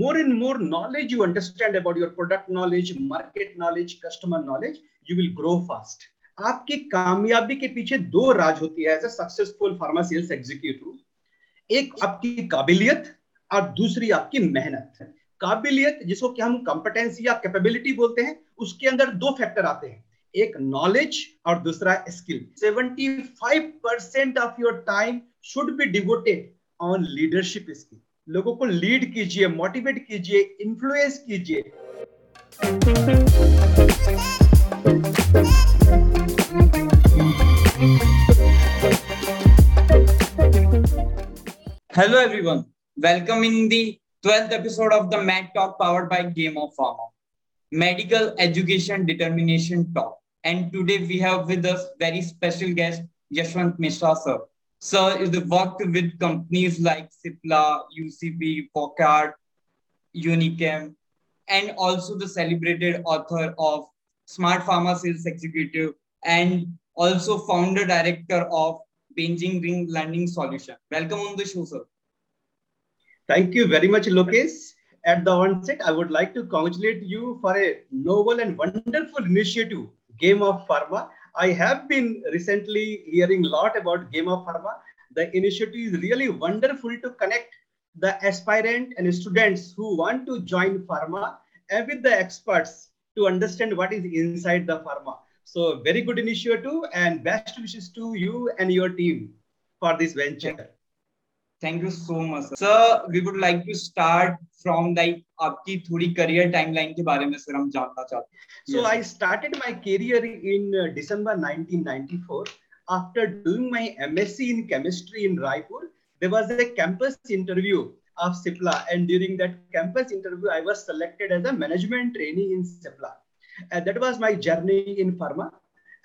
more and more knowledge you understand about your product knowledge, market knowledge, customer knowledge, you will grow fast. आपकी कामयाबी के पीछे दो राज होती है as a successful pharma sales executive एक आपकी काबिलियत और दूसरी आपकी मेहनत. काबिलियत जिसको कि हम कॉम्पिटेंसी या कैपेबिलिटी बोलते हैं उसके अंदर दो फैक्टर आते हैं. एक नॉलेज और दूसरा skill 75 percent of your time should be devoted on leadership skill लोगों को लीड कीजिए मोटिवेट कीजिए इन्फ्लुएंस कीजिए। Hello everyone welcome in the twelfth episode of the mat talk powered by game of pharma medical education determination talk and today we have with us very special guest Yashwant Mishra sir Sir is worked with companies like Cipla, UCB, Vocard, Unichem, and also the celebrated author of Smart Pharma Sales Executive and also founder director of Beijing Ring Learning Solution. Welcome on the show, sir. Thank you very much, Lokesh. At the onset, I would like to congratulate you for a novel and wonderful initiative, Game of Pharma. I have been recently hearing a lot about Game of Pharma. The initiative is really wonderful to connect the aspirant and students who want to join pharma and with the experts to understand what is inside the pharma. So very good initiative and best wishes to you and your team for this venture. Thank you so much. Sir, we would like to start from like आपकी थोड़ी career timeline के बारे में sir हम जानना चाहते हैं. I started my career in uh, December 1994. After doing my MSc in chemistry in Raipur, there was a campus interview of Cipla, and during that campus interview, I was selected as a management trainee in Cipla. And that was my journey in pharma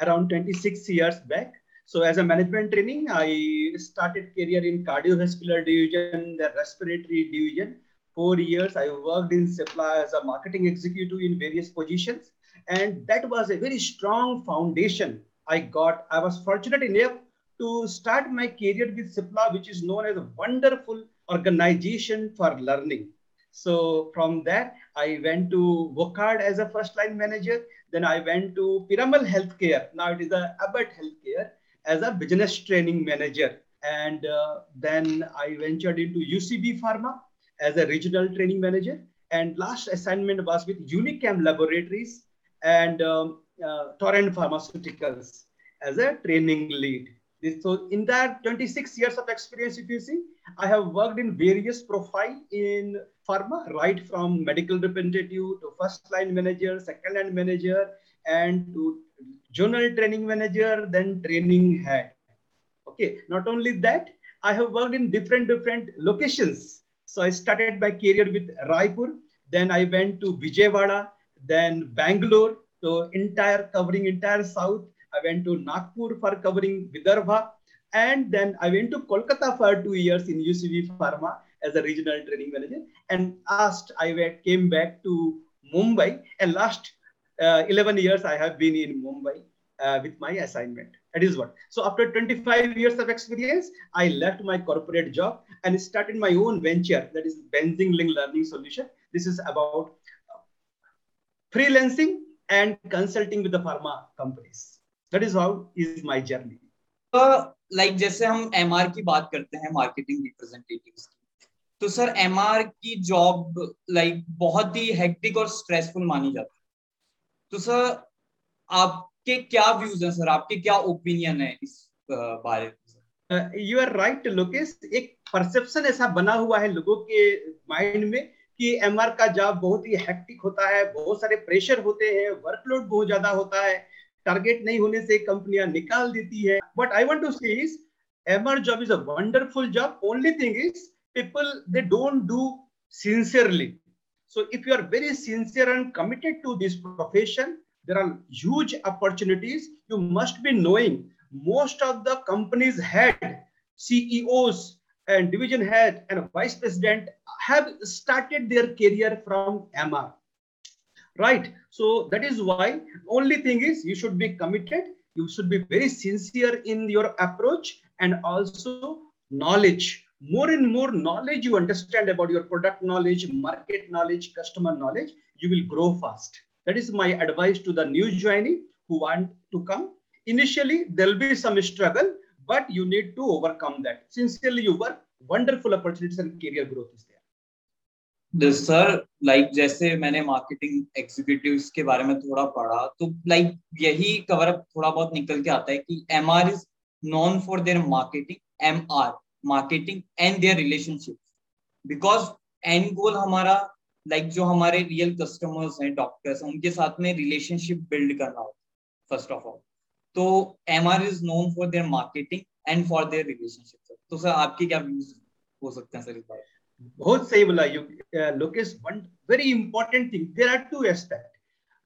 around 26 years back. So as a management training, I started career in cardiovascular division, the respiratory division. Four years, I worked in Cipla as a marketing executive in various positions. And that was a very strong foundation I got. I was fortunate enough to start my career with Cipla, which is known as a wonderful organization for learning. So from that, I went to Vocard as a first line manager. Then I went to Piramal Healthcare. Now it is a Abbott Healthcare as a business training manager. And uh, then I ventured into UCB Pharma as a regional training manager. And last assignment was with Unicam Laboratories and um, uh, Torrent Pharmaceuticals as a training lead. So in that 26 years of experience, if you see, I have worked in various profile in pharma, right from medical representative to first line manager, second line manager, and to journal training manager, then training head. Okay, not only that, I have worked in different different locations. So I started my career with Raipur, then I went to Vijayawada, then Bangalore, so entire covering entire south. I went to Nagpur for covering Vidarbha, and then I went to Kolkata for two years in UCB Pharma as a regional training manager. And last I came back to Mumbai, and last 11 years I have been in Mumbai uh, with my assignment. That is what. So after 25 years of experience, I left my corporate job and started my own venture. That is Benzing Link Learning Solution. This is about freelancing and consulting with the pharma companies. That is how is my journey. Uh, like जैसे हम MR की बात करते हैं marketing representatives की तो sir MR की job like बहुत ही हेक्टिक और स्ट्रेसफुल मानी जाती है तो सर, आपके क्या व्यूज़ हैं सर? आपके क्या ओपिनियन है इस बारे में? You are right Lokesh. एक परसेप्शन ऐसा बना हुआ है लोगों के माइंड में कि एमआर का जॉब बहुत ही हेक्टिक होता है, बहुत सारे प्रेशर होते हैं वर्कलोड बहुत ज़्यादा होता है टारगेट नहीं होने से कंपनियाँ निकाल देती है। But I want to say is MR job is a wonderful job only thing is people they don't do sincerely so if you are very sincere and committed to this profession there are huge opportunities. You must be knowing most of the companies head ceos and division head and vice president have started their career from mr right? So that is why only thing is you should be committed you should be very sincere in your approach and also knowledge more and more knowledge you understand about your product knowledge, market knowledge, customer knowledge, you will grow fast. That is my advice to the new joinee who want to come. Initially, there'll be some struggle, but you need to overcome that. Sincerely, you work, wonderful opportunities and career growth is there. Sir like like, जैसे मैंने marketing executives के बारे में थोड़ा पढ़ा तो like like, यही cover up थोड़ा बहुत निकल के आता है कि M R is known for their marketing M R marketing and their relationship because end goal हमारा लाइक like, जो हमारे रियल कस्टमर्स हैं डॉक्टर्स उनके साथ में रिलेशनशिप बिल्ड करना होता फ़र्स्ट ऑफ़ ऑल तो M R is known for their marketing and for their relationship तो सर आपके क्या व्यूज़ हो सकते हैं सर इस बारे बहुत सही बोला you Lokesh one very important thing there are two aspect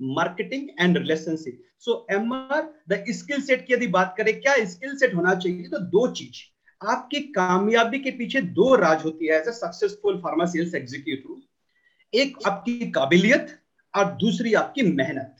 marketing and relationship so M R the skill set की यदि बात करें क्या स्किल सेट होना चाहिए? तो दो चीज़। आपकी कामयाबी के पीछे दो राज होती है as a successful pharma executive एक आपकी काबिलियत और दूसरी आपकी मेहनत।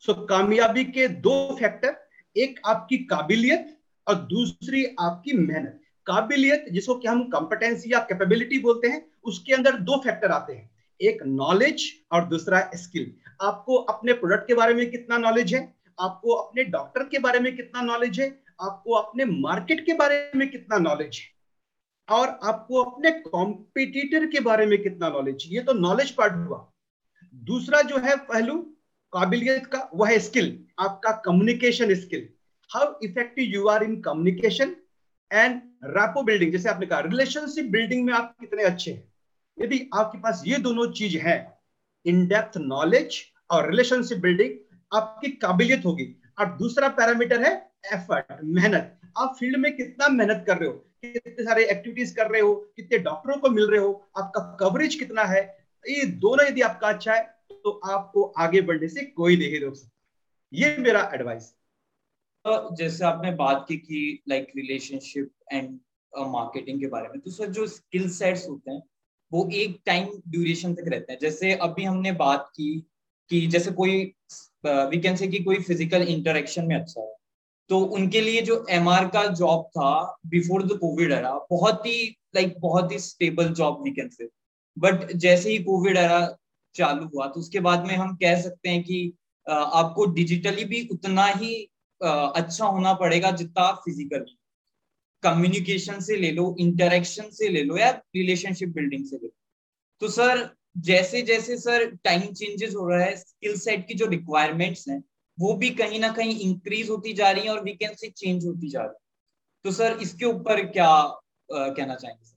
सो so, कामयाबी के दो फैक्टर एक आपकी काबिलियत और दूसरी आपकी मेहनत। काबिलियत जिसको कि हम कॉम्पिटेंस या कैपेबिलिटी बोलते हैं उसके अंदर दो फैक्टर आते हैं। एक नॉलेज और दूसरा स्किल आपको अपने प्रोडक्ट के बारे में कितना नॉलेज है? आपको अपने डॉक्टर के बारे में कितना नॉलेज है? आपको अपने मार्केट के बारे में कितना नॉलेज है? और आपको अपने कॉम्पिटिटर के बारे में कितना नॉलेज ये तो नॉलेज पार्ट हुआ। दूसरा जो है पहलू, काबिलियत का, वह है स्किल आपका communication skill how effective you are in communication and rapport building जैसे आपने कहा रिलेशनशिप बिल्डिंग में आप कितने अच्छे हैं। यदि आपके पास ये दोनों चीज़ है इन डेप्थ नॉलेज और रिलेशनशिप बिल्डिंग आपकी काबिलियत होगी। और दूसरा पैरामीटर है एफर्ट मेहनत। आप फ़ील्ड में कितना मेहनत कर रहे हो? कितने सारे एक्टिविटीज़ कर रहे हो? कितने डॉक्टरों को मिल रहे हो? आपका कवरेज कितना है? ये दोनों यदि आपका अच्छा है तो आपको आगे बढ़ने से कोई नहीं रोक सकता। ये मेरा एडवाइस तो जैसे आपने बात की कि लाइक रिलेशनशिप एंड मार्केटिंग के बारे में तो सर जो स्किल सेट्स होते हैं, वो एक टाइम ड्यूरेशन तक रहते हैं। जैसे अभी हमने बात की कि जैसे कोई वी कैन से कि कोई फ़िज़िकल इंटरेक्शन में अच्छा है। तो उनके लिए जो एमआर का जॉब था बिफोर द कोविड एरा बहुत ही लाइक like, बहुत ही stable job we can say but जैसे ही कोविड एरा चालू हुआ तो उसके बाद में हम कह सकते हैं कि आपको डिजिटली भी उतना ही अच्छा होना पड़ेगा जितना फिजिकली कम्युनिकेशन से ले लो इंटरेक्शन से ले लो या रिलेशनशिप बिल्डिंग से ले लो। तो सर जैसे जैसे सर टाइम चेंजेस हो रहा है स्किल सेट की जो रिक्वायरमेंट्स हैं वो भी कहीं ना कहीं इंक्रीज होती जा रही है और वीकेंसी चेंज होती जा रही है। तो सर इसके ऊपर क्या आ, कहना चाहेंगे सर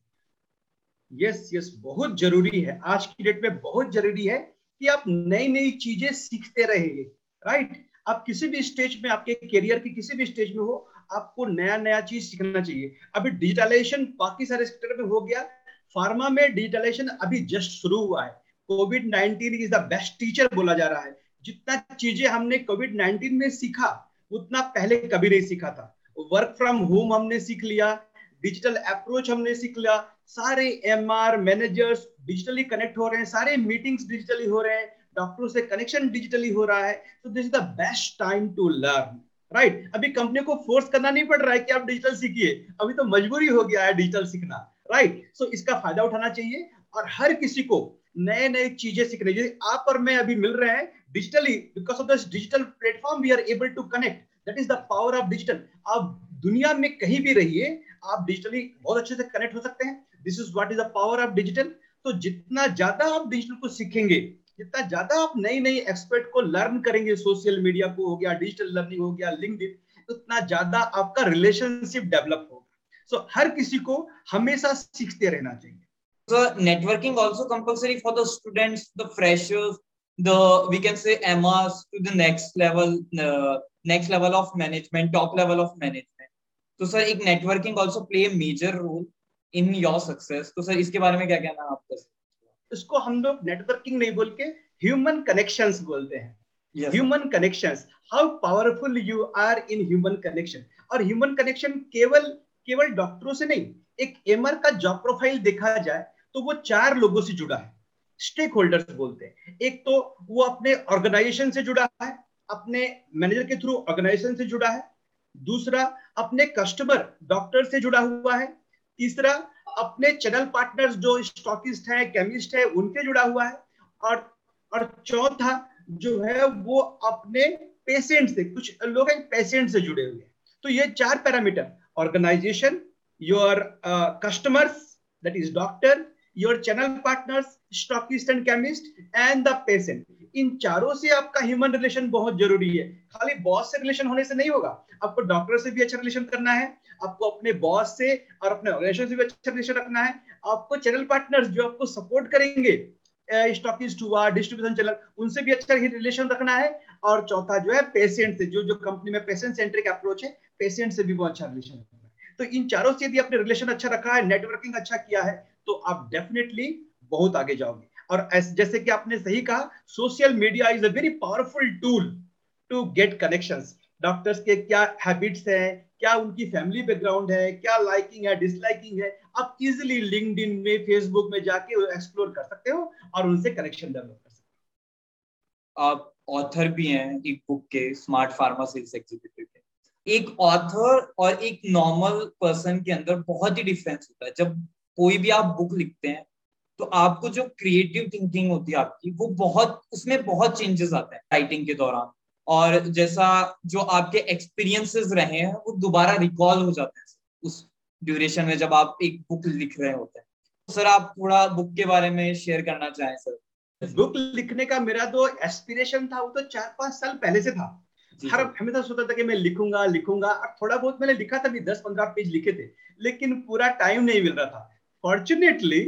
यस यस बहुत ज़रूरी है। आज की डेट में बहुत ज़रूरी है कि आप नई नई चीज़ें सीखते रहेंगे राइट आप किसी भी स्टेज में आपके करियर की किसी भी स्टेज में हो आपको नया नया चीज़ सीखना चाहिए। अभी डिजिटलाइजेशन बाकी सारे सेक्टर में हो गया। फार्मा में डिजिटलाइजेशन अभी जस्ट शुरू हुआ है। Covid nineteen is the best teacher बोला जा रहा है। जितना चीज़ें हमने कोविड नाइनटीन में सीखा उतना पहले कभी नहीं सीखा था। वर्क फ्रॉम होम हमने सीख लिया डिजिटल अप्रोच हमने सीख लिया सारे M R managers digitally connect हो रहे हैं सारे मीटिंग्स डिजिटली हो रहे हैं डॉक्टरों से कनेक्शन डिजिटली हो रहा है। तो this is the best time to learn right अभी कंपनी को फोर्स करना नहीं पड़ रहा है कि आप डिजिटल सीखिए। अभी तो मजबूरी हो गया है डिजिटल सीखना राइट right? सो so, इसका फ़ायदा उठाना चाहिए और हर किसी को नए नए चीज़ें सीखने जैसे आप और मैं अभी मिल रहे हैं digitally because of this digital platform we are able to connect that is the power of digital आप दुनिया में कहीं भी रहिए आप डिजिटली बहुत अच्छे से कनेक्ट हो सकते हैं. This is what is the power of digital तो जितना ज़्यादा आप डिजिटल को सीखेंगे जितना ज़्यादा आप नई नई एक्सपर्ट को लर्न करेंगे सोशल मीडिया को हो गया डिजिटल लर्निंग हो गया लिंक उतना ज़्यादा आपका रिलेशनशिप डेवलप होगा. सो so, हर किसी को हमेशा सीखते रहना चाहिए. So networking also compulsory for the students, the freshers, the we can say MRs to the next level, uh, next level of management, top level of management. तो सर एक networking also play a major role in your success. तो sir इसके बारे में क्या कहना है आपका? इसको हम लोग नेटवर्किंग नहीं बोल के ह्यूमन कनेक्शंस बोलते हैं। Human connections how powerful you are in human connection और ह्यूमन कनेक्शन केवल केवल डॉक्टरों से नहीं एक एमआर का जॉब प्रोफ़ाइल देखा जाए तो वो चार लोगों से जुड़ा है। स्टेक होल्डर्स बोलते हैं। एक तो वो अपने ऑर्गेनाइजेशन से जुड़ा है, अपने मैनेजर के थ्रू ऑर्गेनाइजेशन से जुड़ा है। दूसरा, अपने कस्टमर डॉक्टर से जुड़ा हुआ है। तीसरा, अपने चैनल पार्टनर्स जो स्टॉकिस्ट है केमिस्ट है उनके जुड़ा हुआ है। और और चौथा जो है वो अपने पेशेंट से, कुछ लोग हैं पेशेंट से जुड़े हुए हैं। तो ये चार parameter organization your customers that is doctor your channel partners stockist and chemist and the patient इन चारों से आपका ह्यूमन रिलेशन बहुत ज़रूरी है। खाली बॉस से रिलेशन होने से नहीं होगा। आपको डॉक्टर से भी अच्छा रिलेशन करना है, आपको अपने बॉस से और अपने ऑर्गेनाइजेशन से भी अच्छा रिलेशन रखना है। आपको चैनल पार्टनर्स जो आपको सपोर्ट करेंगे स्टॉकिस्ट हुआ डिस्ट्रीब्यूशन चैनल उनसे भी अच्छा रिलेशन रखना है। और चौथा जो है पेशेंट से, जो जो कंपनी में पेशेंट सेंट्रिक अप्रोच है पेशेंट से भी वो अच्छा रिलेशन रखना है। तो इन चारों से यदि आपने रिलेशन अच्छा रखा है नेटवर्किंग अच्छा किया है तो आप डेफिनेटली बहुत आगे जाओगे। और जैसे कि आपने सही कहा social media is a very powerful tool to get connections doctors के क्या हैबिट्स हैं, क्या उनकी फैमिली बैकग्राउंड है, क्या लाइकिंग है डिसलाइकिंग है, आप इजिली लिंक्डइन में फेसबुक में जाके एक्सप्लोर कर सकते हो और उनसे कनेक्शन डेवलप कर सकते हो। आप ऑथर भी हैं एक बुक के स्मार्ट फार्मा सेल्स एग्जीक्यूटिव के। एक ऑथर और एक नॉर्मल पर्सन के अंदर बहुत ही डिफरेंस होता है। जब कोई भी आप बुक लिखते हैं तो आपको जो क्रिएटिव थिंकिंग होती है आपकी वो बहुत उसमें बहुत चेंजेस आते हैं राइटिंग के दौरान। और जैसा जो आपके एक्सपीरियंसेस रहे हैं वो दोबारा रिकॉल हो जाते हैं उस ड्यूरेशन में जब आप एक बुक लिख रहे होते हैं। तो सर आप थोड़ा बुक के बारे में शेयर करना चाहें सर? बुक लिखने का मेरा जो एस्पिरेशन था वो तो चार पाँच साल पहले से था। हर हमेशा सोचता था कि मैं लिखूँगा लिखूँगा। और थोड़ा बहुत मैंने लिखा था भी दस पंद्रह पेज लिखे थे लेकिन पूरा टाइम नहीं मिल रहा था। फॉर्चुनेटली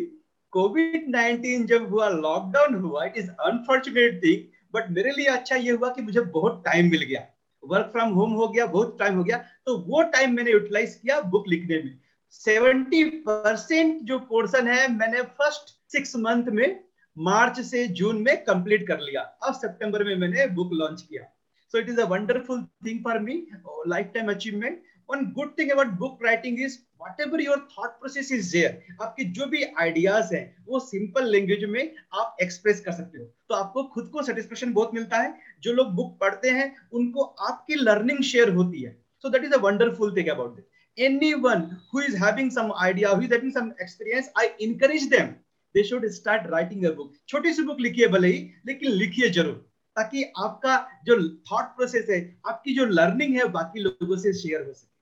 कोविड नाइनटीन जब हुआ लॉकडाउन हुआ it is unfortunate thing but मेरे लिए अच्छा ये हुआ कि मुझे बहुत टाइम मिल गया। वर्क फ्रॉम होम हो गया, बहुत टाइम हो गया तो वो टाइम मैंने यूटिलाइज किया बुक लिखने में। सेवेंटी परसेंट जो पोर्शन है, मैंने फ़र्स्ट सिक्स मंथ में मार्च से जून में कंप्लीट कर लिया। अब सितंबर में मैंने बुक लॉन्च किया। So it is a wonderful thing for me lifetime achievement good thing about book writing is whatever your thought process is there आपके जो भी आइडियाज़ हैं, वो सिंपल लैंग्वेज में आप एक्सप्रेस कर सकते हो। तो आपको खुद को सेटिस्फेक्शन बहुत मिलता है। जो लोग बुक पढ़ते हैं, उनको आपकी लर्निंग शेयर होती है। So that is a wonderful thing about this anyone who is having some idea, who is having some experience, i encourage them, they should start writing a book. छोटी सी book लिखिए भले ही, लेकिन लिखिए ज़रूर, ताकि आपका जो थॉट प्रोसेस है, आपकी जो लर्निंग है बाकी लोगों से शेयर हो सके।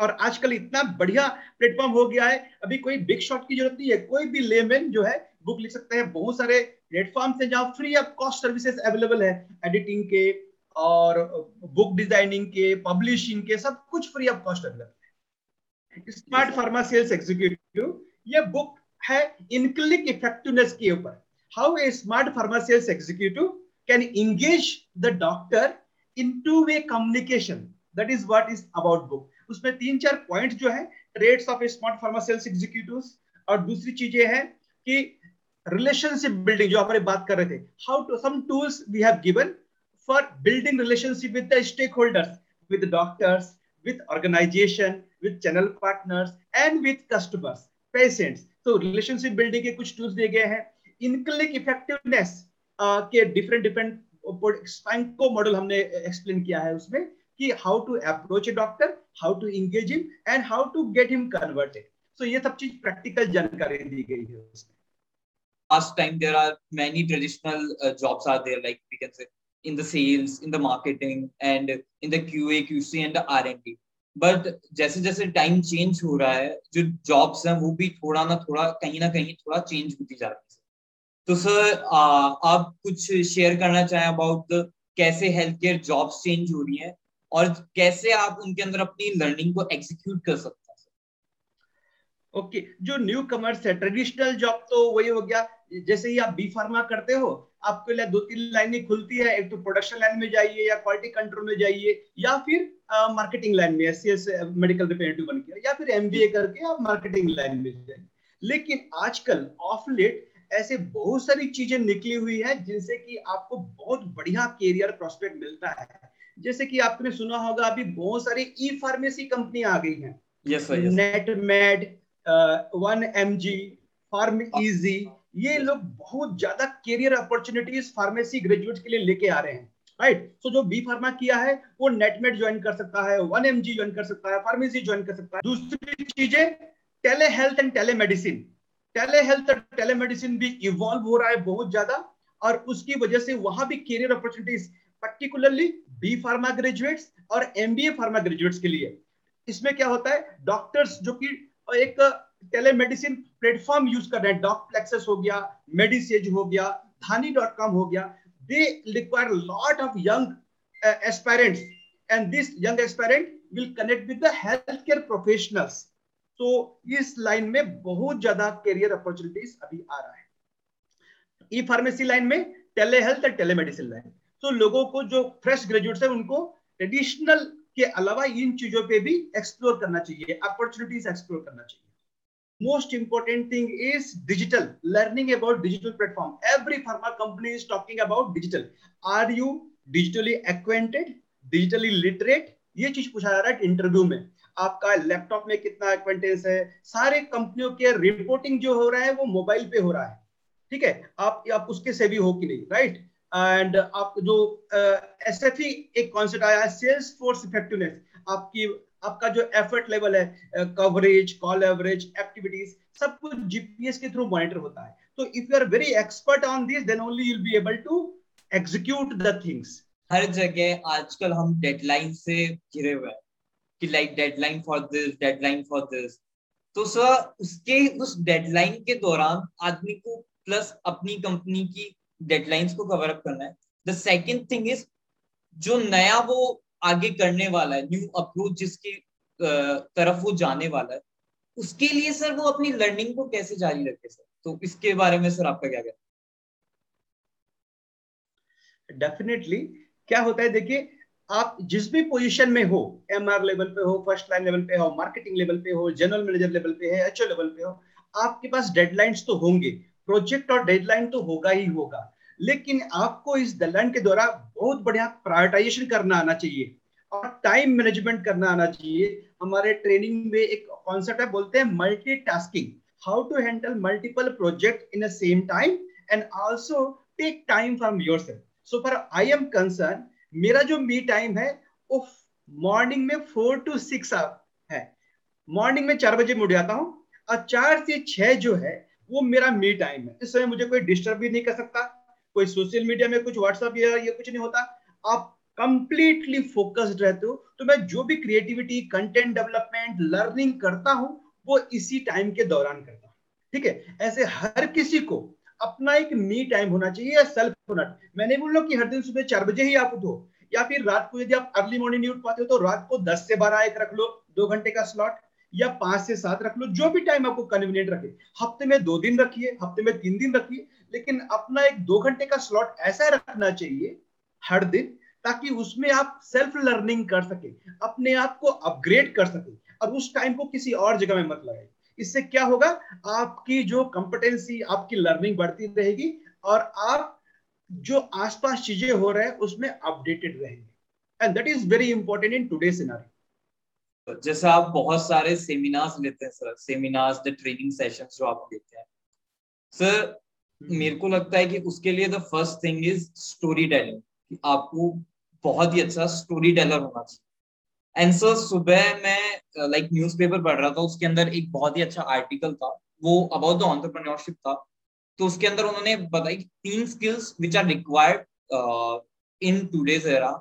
और आजकल इतना बढ़िया प्लेटफॉर्म हो गया है अभी कोई बिग शॉट की ज़रूरत नहीं है। कोई भी लेमैन जो है बुक लिख सकते हैं। बहुत सारे प्लेटफॉर्म से जहाँ free of cost services available है। एडिटिंग के और बुक डिज़ाइनिंग के पब्लिशिंग के सब कुछ फ्री ऑफ़ कॉस्ट अवेलेबल है। स्मार्ट फार्मा सेल्स एग्जीक्यूटिव ये बुक है इनक्लिक इफेक्टिवनेस के ऊपर। How a smart pharma sales executive can engage the doctor in two way communication that is what is about book उसमें तीन चार point जो है traits of smart pharma sales executive और दूसरी चीज़ें हैं कि रिलेशनशिप बिल्डिंग जो हमारे बात कर रहे थे how to some tools we have given for building relationship with the stakeholders with doctors with organization, with channel partners, and with customers, patients. तो रिलेशनशिप बिल्डिंग के कुछ टूल्स दिए गए हैं। इनक्लिक इफेक्टिवनेस के डिफरेंट डिफरेंट स्पैंको मॉडल हमने explain किया है उसमें। कि how to approach a doctor how to engage him and how to get him converted so ये सब चीज़ प्रैक्टिकल जानकारी दी गई है उसमें। Last time there are many traditional uh, jobs are there like we can say in the sales in the marketing and in the qa qc and the r&d but जैसे जैसे time change हो रहा है जो jobs हैं वो भी थोड़ा ना थोड़ा कहीं ना कहीं थोड़ा चेंज होती जा रही है। तो सर आप कुछ शेयर करना चाहें अबाउट कैसे हेल्थ केयर जॉब्स चेंज हो रही हैं? और कैसे आप उनके अंदर अपनी लर्निंग को एग्जीक्यूट कर सकते ओके okay, जो न्यू कमर्स है ट्रेडिशनल जॉब तो वही हो गया। जैसे ही आप बी फार्मा करते हो आपके लिए दो तीन लाइनें खुलती है। एक तो प्रोडक्शन लाइन में जाइए या क्वालिटी कंट्रोल में जाइए या फिर मार्केटिंग लाइन में एस मेडिकल रिप्रेजेंटेटिव बन के या फिर एमबीए करके आप मार्केटिंग लाइन में जाइए। लेकिन आजकल ऑफ़ लेट ऐसे बहुत सारी चीज़ें निकली हुई है जिनसे कि आपको बहुत बढ़िया कैरियर प्रोस्पेक्ट मिलता है। जैसे कि आपने सुना होगा अभी बहुत सारी ई फार्मेसी कंपनी आ गई हैं। Yes, Netmed one M G PharmEasy ये लोग बहुत ज़्यादा कैरियर अपॉर्चुनिटीज़ फार्मेसी ग्रेजुएट के लिए लेके आ रहे हैं। Right right? सो so, जो बी फार्मा किया है वो नेटमेट ज्वाइन कर सकता है वन एम जी ज्वाइन कर सकता है फार्मेसी ज्वाइन कर सकता है। दूसरी चीज़ें telehealth and telemedicine telehealth और टेले मेडिसिन भी इवॉल्व हो रहा है बहुत ज़्यादा और उसकी वजह से वहाँ भी career opportunities particularly B pharma graduates और एमबीए फार्मा ग्रेजुएट्स के लिए। इसमें क्या होता है? डॉक्टर्स जो कि एक टेलीमेडिसिन प्लेटफॉर्म यूज़ कर रहे हैं। डॉक्प्लेक्सेस हो गया मेडिसेज हो गया धानी डॉट कॉम हो गया। They require lot of young aspirants and this young aspirant will connect with the health care professionals तो इस लाइन में बहुत ज़्यादा करियर अपॉर्चुनिटीज़ अभी आ रहा है। ई फार्मेसी लाइन में टेले हेल्थ और टेलीमेडिसिन लाइन तो लोगों को जो फ्रेश ग्रेजुएट्स है, उनको ट्रेडिशनल के अलावा इन चीज़ों पे भी एक्सप्लोर करना चाहिए अपॉर्चुनिटीज़ एक्सप्लोर करना चाहिए। Most important thing is digital, learning about digital platform. Every pharma company is talking about digital. Are you digitally acquainted, digitally literate? ये चीज़ पूछा जा रहा है इंटरव्यू में। आपका लैपटॉप में कितना एक्वेंटेंस है? सारे कंपनियों के रिपोर्टिंग जो हो रहा है, वो मोबाइल पे हो रहा है। ठीक है? आप आप उसके से भी हो कि नहीं राइट एंड आप जो एस एफ़ ई एक कॉन्सेप्ट आया है सेल्स फोर्स इफेक्टिवनेस आपकी, आपका जो एफर्ट लेवल है कवरेज कॉल एवरेज एक्टिविटीज़ सब कुछ जीपीएस के थ्रू मॉनिटर होता है। तो if you are very expert on this then only you'll be able to execute the things हर जगह आजकल हम डेडलाइन से घिरे हुए कि like deadline for this deadline for this तो सर उसके, उस डेडलाइन के दौरान आदमी को प्लस अपनी कंपनी की डेडलाइंस को कवर अप करना है। द सेकेंड थिंग इज़ जो नया वो आगे करने वाला है न्यू अप्रोच जिसकी तरफ़ वो जाने वाला है, उसके लिए सर वो अपनी लर्निंग को कैसे जारी रखे सर तो इसके बारे में सर आपका क्या कहना डेफिनेटली क्या होता है, देखिए, आप जिस भी पोजीशन में हो एम आर लेवल पे हो फ़र्स्ट लाइन लेवल पे हो मार्केटिंग लेवल पे हो जनरल मैनेजर लेवल पे है एचओ लेवल पे हो, आपके पास डेडलाइंस तो होंगे। प्रोजेक्ट और डेडलाइन तो होगा ही होगा। लेकिन आपको इस डेडलाइन के द्वारा बहुत बढ़िया प्रायोरिटाइजेशन करना आना चाहिए और टाइम मैनेजमेंट करना आना चाहिए। हमारे ट्रेनिंग में एक कॉन्सेप्ट है, बोलते हैं multitasking how to handle multiple project in same time and also take time from yourself so for I am concern मेरा जो मी टाइम है, वो मॉर्निंग में फोर टू सिक्स है। मॉर्निंग में चार बजे मुड़ जाता हूँ और चार से छह जो है वो मेरा मी टाइम है। इस समय मुझे कोई डिस्टर्ब भी नहीं कर सकता, कोई सोशल मीडिया में कुछ व्हाट्सएप या ये कुछ नहीं होता। आप कंप्लीटली फोकस्ड रहते हो तो मैं जो भी क्रिएटिविटी कंटेंट डेवलपमेंट लर्निंग करता हूँ, वो इसी टाइम के दौरान करता हूँ। ठीक है? ऐसे हर किसी को अपना एक मी टाइम होना चाहिए या सेल्फ होना। मैं नहीं बोल रहा कि हर दिन सुबह चार बजे ही आप उठो, या फिर रात को यदि आप अर्ली मॉर्निंग नहीं उठ पाते हो तो रात को दस से बारह एक रख लो, दो घंटे का स्लॉट या पाँच से सात रख लो, जो भी टाइम आपको कन्वीनियंट रखे। हफ़्ते में दो दिन रखिए, हफ़्ते में तीन दिन रखिए, लेकिन अपना एक दो घंटे का स्लॉट ऐसा रखना चाहिए हर दिन, ताकि उसमें आप सेल्फ लर्निंग कर सके, अपने आप को अपग्रेड कर सके, और उस टाइम को किसी और जगह में मत लगाए। इससे क्या होगा? आपकी जो कंपिटेंसी आपकी लर्निंग बढ़ती रहेगी, और आप जो आसपास चीज़ें हो रहे हैं, उसमें अपडेटेड रहेंगे। And that is very important in today scenario जैसे आप बहुत सारे सेमिनार्स लेते हैं sir seminars the training sessions जो आप लेते हैं। Sir hmm. मेरे को लगता है कि उसके लिए the first thing is storytelling आपको बहुत ही अच्छा स्टोरी टेलर होना चाहिए। एंड सर सुबह मैं लाइक uh, न्यूज़पेपर पढ़ रहा था उसके अंदर एक बहुत ही अच्छा आर्टिकल था वो अबाउट द ऑन्टरप्रन्योरशिप था। तो उसके अंदर उन्होंने बताई तीन skills which are required in today's era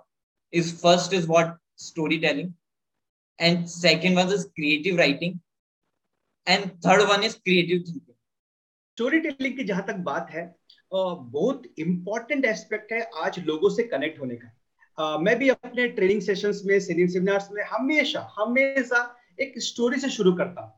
is first is what storytelling one is creative writing and third one is creative thinking storytelling की जहाँ तक बात है uh, बहुत इंपॉर्टेंट एस्पेक्ट है आज लोगों से कनेक्ट होने का। मैं भी अपने ट्रेनिंग सेशंस में सेमिनार्स में हमेशा हमेशा एक स्टोरी से शुरू करता हूँ।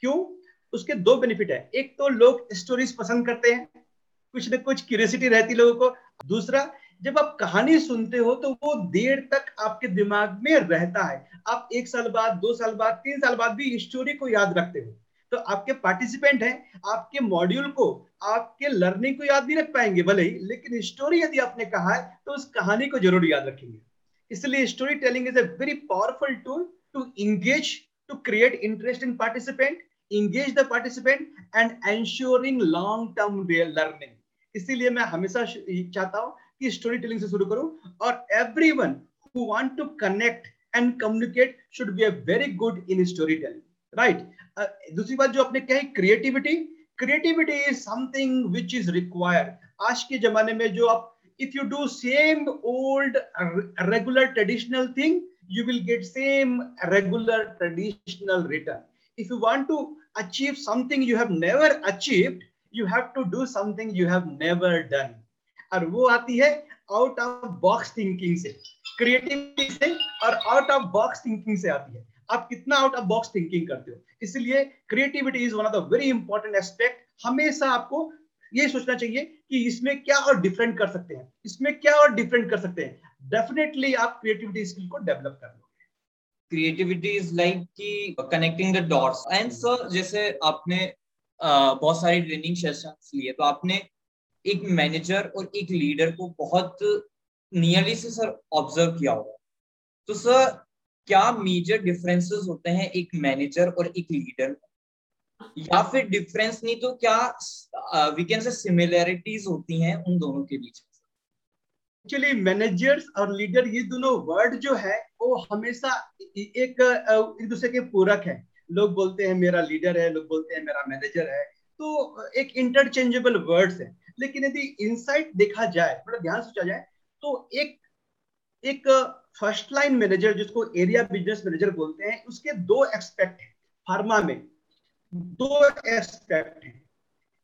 क्यों? उसके दो बेनिफिट है। एक तो लोग स्टोरीज पसंद करते हैं कुछ ना कुछ क्यूरियोसिटी रहती लोगों को। दूसरा जब आप कहानी सुनते हो तो वो देर तक आपके दिमाग में रहता है। आप एक साल बाद, दो साल बाद, तीन साल बाद भी स्टोरी को याद रखते हो। तो आपके पार्टिसिपेंट हैं, आपके मॉड्यूल को, आपके लर्निंग को याद नहीं रख पाएँगे भले ही, लेकिन स्टोरी यदि आपने कहा है तो उस कहानी को ज़रूर याद रखेंगे। इसलिए storytelling is a very powerful tool to engage to create interest in participant engage the participant and ensuring long term learning इसीलिए मैं हमेशा चाहता हूँ कि स्टोरी टेलिंग से शुरू करो और everyone want to connect and communicate should be a very good in storytelling right दूसरी बात जो आपने कही creativity creativity is something which is required आज के जमाने में जो आप if you do same old regular traditional thing you will get same regular traditional return if you want to achieve something you have never achieve you have to do something you have never done और वो आती है out of box thinking से creativity से और out of box thinking से आती है। आप कितना आउट ऑफ़ बॉक्स थिंकिंग करते हो? इसलिए creativity is one of the very important aspect हमेशा आपको ये सोचना चाहिए कि इसमें क्या और डिफरेंट कर सकते हैं। इसमें क्या और डिफरेंट कर सकते हैं? डेफिनेटली आप क्रिएटिविटी स्किल को डेवलप कर लोगे। क्रिएटिविटी इज़ लाइक कि connecting the dots and sir जैसे आपने बहुत सारी ट्रेनिंग सेशंस लिए तो आपने एक मैनेजर और एक लीडर को बहुत नियरली से सर ऑब्ज़र्व किया होगा। तो सर क्या मेजर डिफरेंसेस होते हैं एक मैनेजर और एक लीडर या फिर डिफरेंस नहीं तो क्या वी कैन से सिमिलैरिटीज होती हैं उन दोनों के बीच एक्चुअली मैनेजर्स और लीडर ये दोनों वर्ड जो है, वो हमेशा एक एक दूसरे के पूरक है। लोग बोलते हैं मेरा लीडर है, लोग बोलते हैं मेरा मैनेजर है। तो एक इंटरचेंजेबल वर्ड्स है। लेकिन यदि इनसाइट देखा जाए, थोड़ा ध्यान सोचा जाए तो एक एक फ़र्स्ट लाइन मैनेजर जिसको एरिया बिज़नेस मैनेजर बोलते हैं, उसके दो एक्सपेक्ट है फार्मा में। दो एस्पेक्ट है।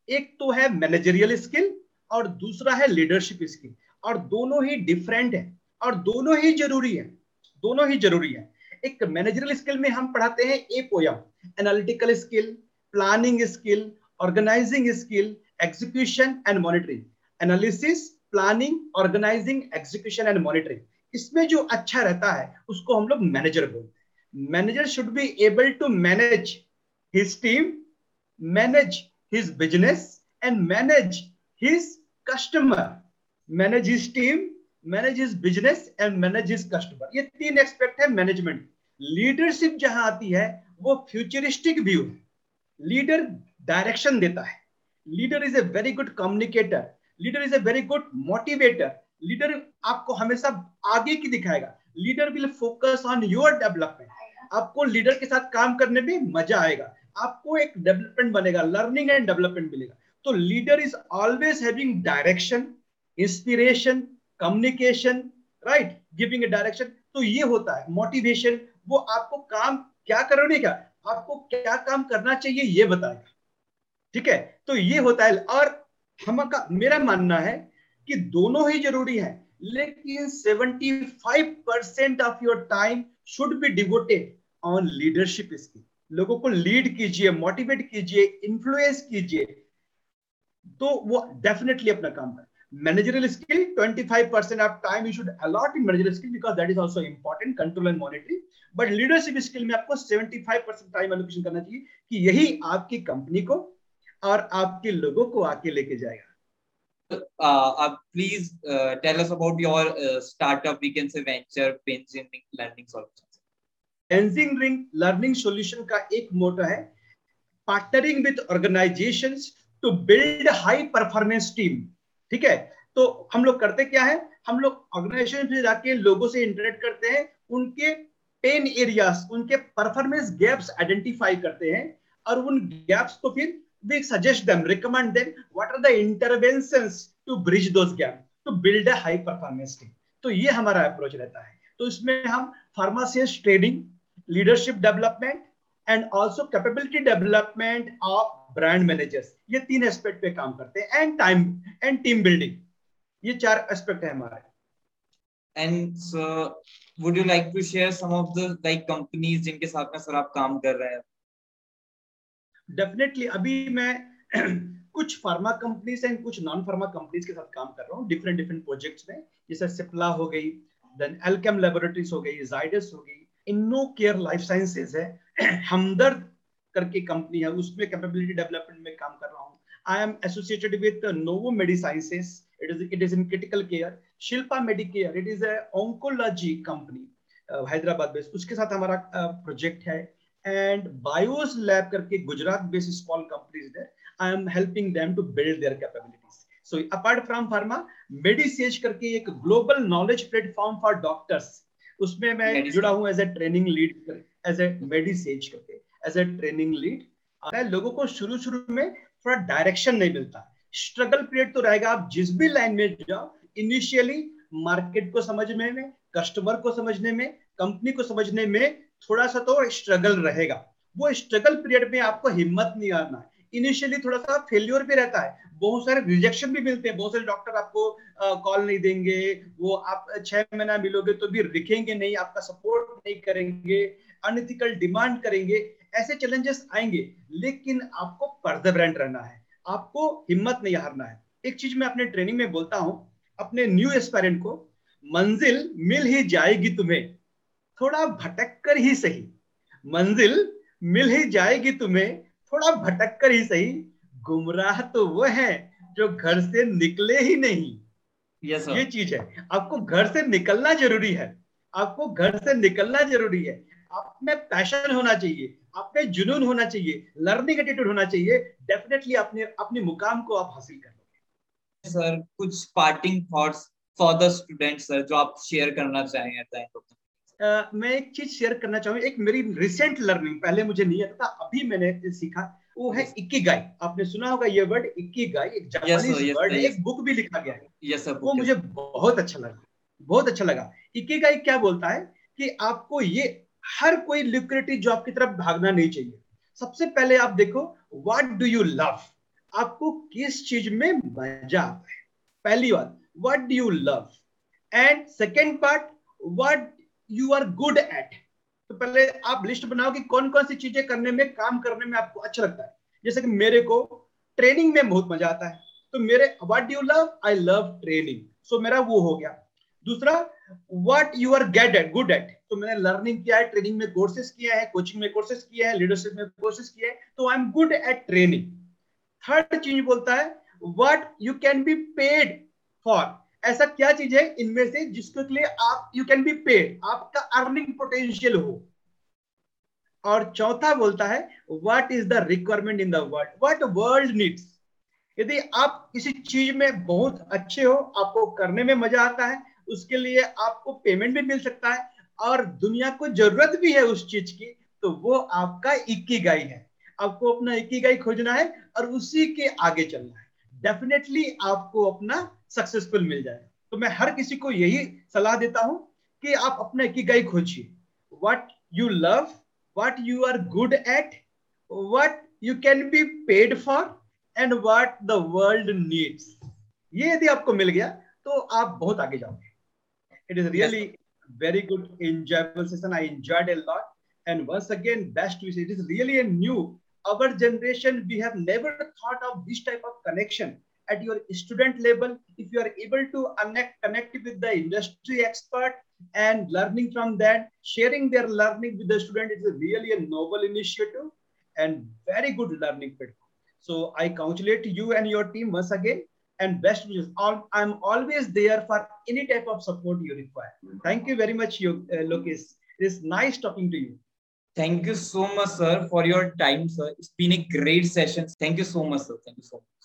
एक तो है मैनेजरियल स्किल और दूसरा है लीडरशिप स्किल और दोनों ही डिफरेंट है, और दोनों ही ज़रूरी है, दोनों ही ज़रूरी है। एक मैनेजरियल स्किल में हम पढ़ाते हैं a poem analytical skill planning skill organising skill execution and monitoring analysis planning organising execution and monitoring इसमें जो अच्छा रहता है उसको हम लोग मैनेजर बोलते हैं। Manager should be able to manage his team, manage his business, and manage his customer. Manage his team, manage his business, and manage his customer. ये तीन एक्सपेक्ट है मैनेजमेंट लीडरशिप जहाँ आती है वो फ्यूचरिस्टिक व्यू है। लीडर डायरेक्शन देता है। Leader is a very good communicator leader is a very good motivator leader आपको हमेशा आगे की दिखाएगा। Leader will focus on your development आपको लीडर के साथ काम करने में मज़ा आएगा। आपको एक डेवलपमेंट बनेगा लर्निंग एंड डेवलपमेंट मिलेगा। तो leader is always having direction inspiration communication right giving a direction तो ये होता है। मोटिवेशन वो आपको काम क्या करोगे क्या? आपको क्या काम करना चाहिए ये बताएगा। ठीक है? तो ये होता है, और हम का मेरा मानना है कि दोनों ही ज़रूरी है, लेकिन 75 percent of your time should be devoted on leadership skill लोगों को लीड कीजिए मोटिवेट कीजिए इन्फ्लुएंस कीजिए तो वो डेफिनेटली अपना काम है। Managerial skill 25% of time you should allot in managerial skill because that is also important, control and monitoring. But leadership skill में आपको 75% टाइम एलोकेशन करना चाहिए कि यही आपकी कंपनी को और आपके लोगों को आके लेके जाएगा। Uh, uh, please uh, tell us about your uh, startup we can say venture pension learning solution एंजिंग लर्निंग सॉल्यूशन का एक मोटो है partnering with organisation to build high performance team ठीक है? तो हम लोग करते क्या है? हम लोग ऑर्गेनाइजेशन में जाके लोगों से इंटरेक्ट करते हैं उनके पेन एरियाज़ उनके परफॉर्मेंस गैप्स आइडेंटिफाई करते हैं और उन गैप्स को फिर we suggest them, recommend them, what are the interventions to bridge those gaps to build a high performance team? तो ये हमारा अप्रोच रहता है। तो इसमें हम pharmacist trading leadership development and also capability development of brand managers ये तीन एस्पेक्ट पे काम करते हैं and time and team building ये चार एस्पेक्ट है हमारा। And so would you like to share some of the like companies जिनके साथ में सर आप काम कर रहे हैं? डेफिनेटली अभी मैं कुछ फार्मा कंपनीज़ एंड कुछ नॉन फार्मा कंपनीज़ के साथ काम कर रहा हूँ डिफरेंट डिफरेंट प्रोजेक्ट्स में। जैसे सिप्ला हो गई देन एल्केम लेबोरेटरीज हो गई जाइडस हो गई। इनो केयर लाइफ साइंसेज है। हमदर्द करके कंपनी है उसमें कैपेबिलिटी डेवलपमेंट में काम कर रहा हूँ। I am associated with Novo Medisciences it is it is in critical care Shilpa Medicare it is oncology company Hyderabad based उसके साथ हमारा प्रोजेक्ट uh, है। एंड बायोस लैब करके Gujarat based small companies there I am helping them to build their capabilities so apart from pharma Medisage करके एक global knowledge platform for doctors उसमें मैं जुड़ा हूँ as a training lead as a Medisage करके as a training lead मैं लोगों को शुरू शुरू में थोड़ा डायरेक्शन नहीं मिलता. स्ट्रगल पीरियड तो रहेगा आप जिस भी लाइन में जाओ इनिशियली मार्केट को समझने में कस्टमर को समझने में कंपनी को समझने में थोड़ा सा तो स्ट्रगल रहेगा। वो स्ट्रगल पीरियड में आपको हिम्मत नहीं आना है। इनिशियली थोड़ा सा फेल्योर भी रहता है। बहुत सारे रिजेक्शन भी मिलते हैं। बहुत सारे डॉक्टर आपको कॉल नहीं देंगे। वो आप छह महीना मिलोगे तो भी लिखेंगे नहीं, आपका सपोर्ट नहीं करेंगे अनथिकल डिमांड करेंगे, ऐसे चैलेंजेस आएँगे। लेकिन आपको परसेवरेंट रहना है। आपको हिम्मत नहीं हारना है। एक चीज़ मैं अपने ट्रेनिंग में बोलता हूँ, अपने न्यू एस्पायरेंट को, मंजिल मिल ही जाएगी तुम्हें। थोड़ा भटक कर ही सही। मंजिल मिल ही जाएगी तुम्हें थोड़ा भटक कर ही सही। गुमराह तो वो है जो घर से निकले ही नहीं। Yes, ये चीज़ है। आपको घर से निकलना ज़रूरी है। आपको घर से निकलना ज़रूरी है। आप में पैशन होना चाहिए। आप में जुनून होना चाहिए। लर्निंग एटीट्यूड होना चाहिए। डेफिनेटली अपने अपने मुकाम को आप हासिल कर लोगे। सर कुछ parting thoughts for the student sir जो आप शेयर करना चाहें Uh, मैं एक चीज़ शेयर करना चाहूँगा। एक मेरी रिसेंट लर्निंग पहले मुझे नहीं आता था अभी मैंने सीखा वो है इक्की गाय आपने सुना होगा ये वर्ड इक्की गाय एक जापानीज वर्ड एक बुक भी लिखा गया है। Yes, sir, वो मुझे बहुत अच्छा लगा बहुत अच्छा लगा। इक्की गाय क्या बोलता है कि आपको ये हर कोई लिक्विडिटी जॉब की तरफ़ भागना नहीं चाहिए। सबसे पहले आप देखो व्हाट डू यू लव आपको किस चीज़ में मज़ा आता है? पहली बात what do you love and second part what you are good at तो पहले आप लिस्ट बनाओ कि कौन कौन सी चीज़ें करने में, काम करने में आपको अच्छा लगता है। जैसे कि मेरे को ट्रेनिंग में बहुत मज़ा आता है। तो मेरे what you love I love training so मेरा वो हो गया। दूसरा what you are get at good at तो मैंने लर्निंग किया है ट्रेनिंग में कोर्सेज किया है कोचिंग में कोर्सेज किया है लीडरशिप में कोर्सेज किया है। तो I am good at training third चीज़ बोलता है what you can be paid for ऐसा क्या चीज़ है इनमें से जिसके लिए आप यू कैन बी पेड आपका अर्निंग पोटेंशियल हो। और चौथा बोलता है what is the requirement in the world what world needs यदि आप किसी चीज़ में बहुत अच्छे हो, आपको करने में मज़ा आता है, उसके लिए आपको पेमेंट भी मिल सकता है, और दुनिया को ज़रूरत भी है उस चीज़ की तो वो आपका इक्की गाई है। आपको अपना इक्की गाई खोजना है और उसी के आगे चलना है। डेफिनेटली आपको अपना सक्सेसफुल मिल जाए। तो मैं हर किसी को यही सलाह देता हूँ कि आप अपने की गई खोजिए। What you love what you are good at what you can be paid for and what the world needs ये यदि आपको मिल गया तो आप बहुत आगे जाओगे। It is really very good enjoyable session I enjoyed a lot and once again best it is really a new our generation we have never thought of this type of connection at your student level if you are able to connect, connect with the industry expert and learning from that sharing their learning with the student is really a noble initiative and very good learning platform so i congratulate you and your team once again and best wishes. I'm always there for any type of support you require. Thank you very much, uh, Lokis. It is nice talking to you. Thank you so much, sir, for your time, sir. It's been a great session. Thank you so much, sir. Thank you so much.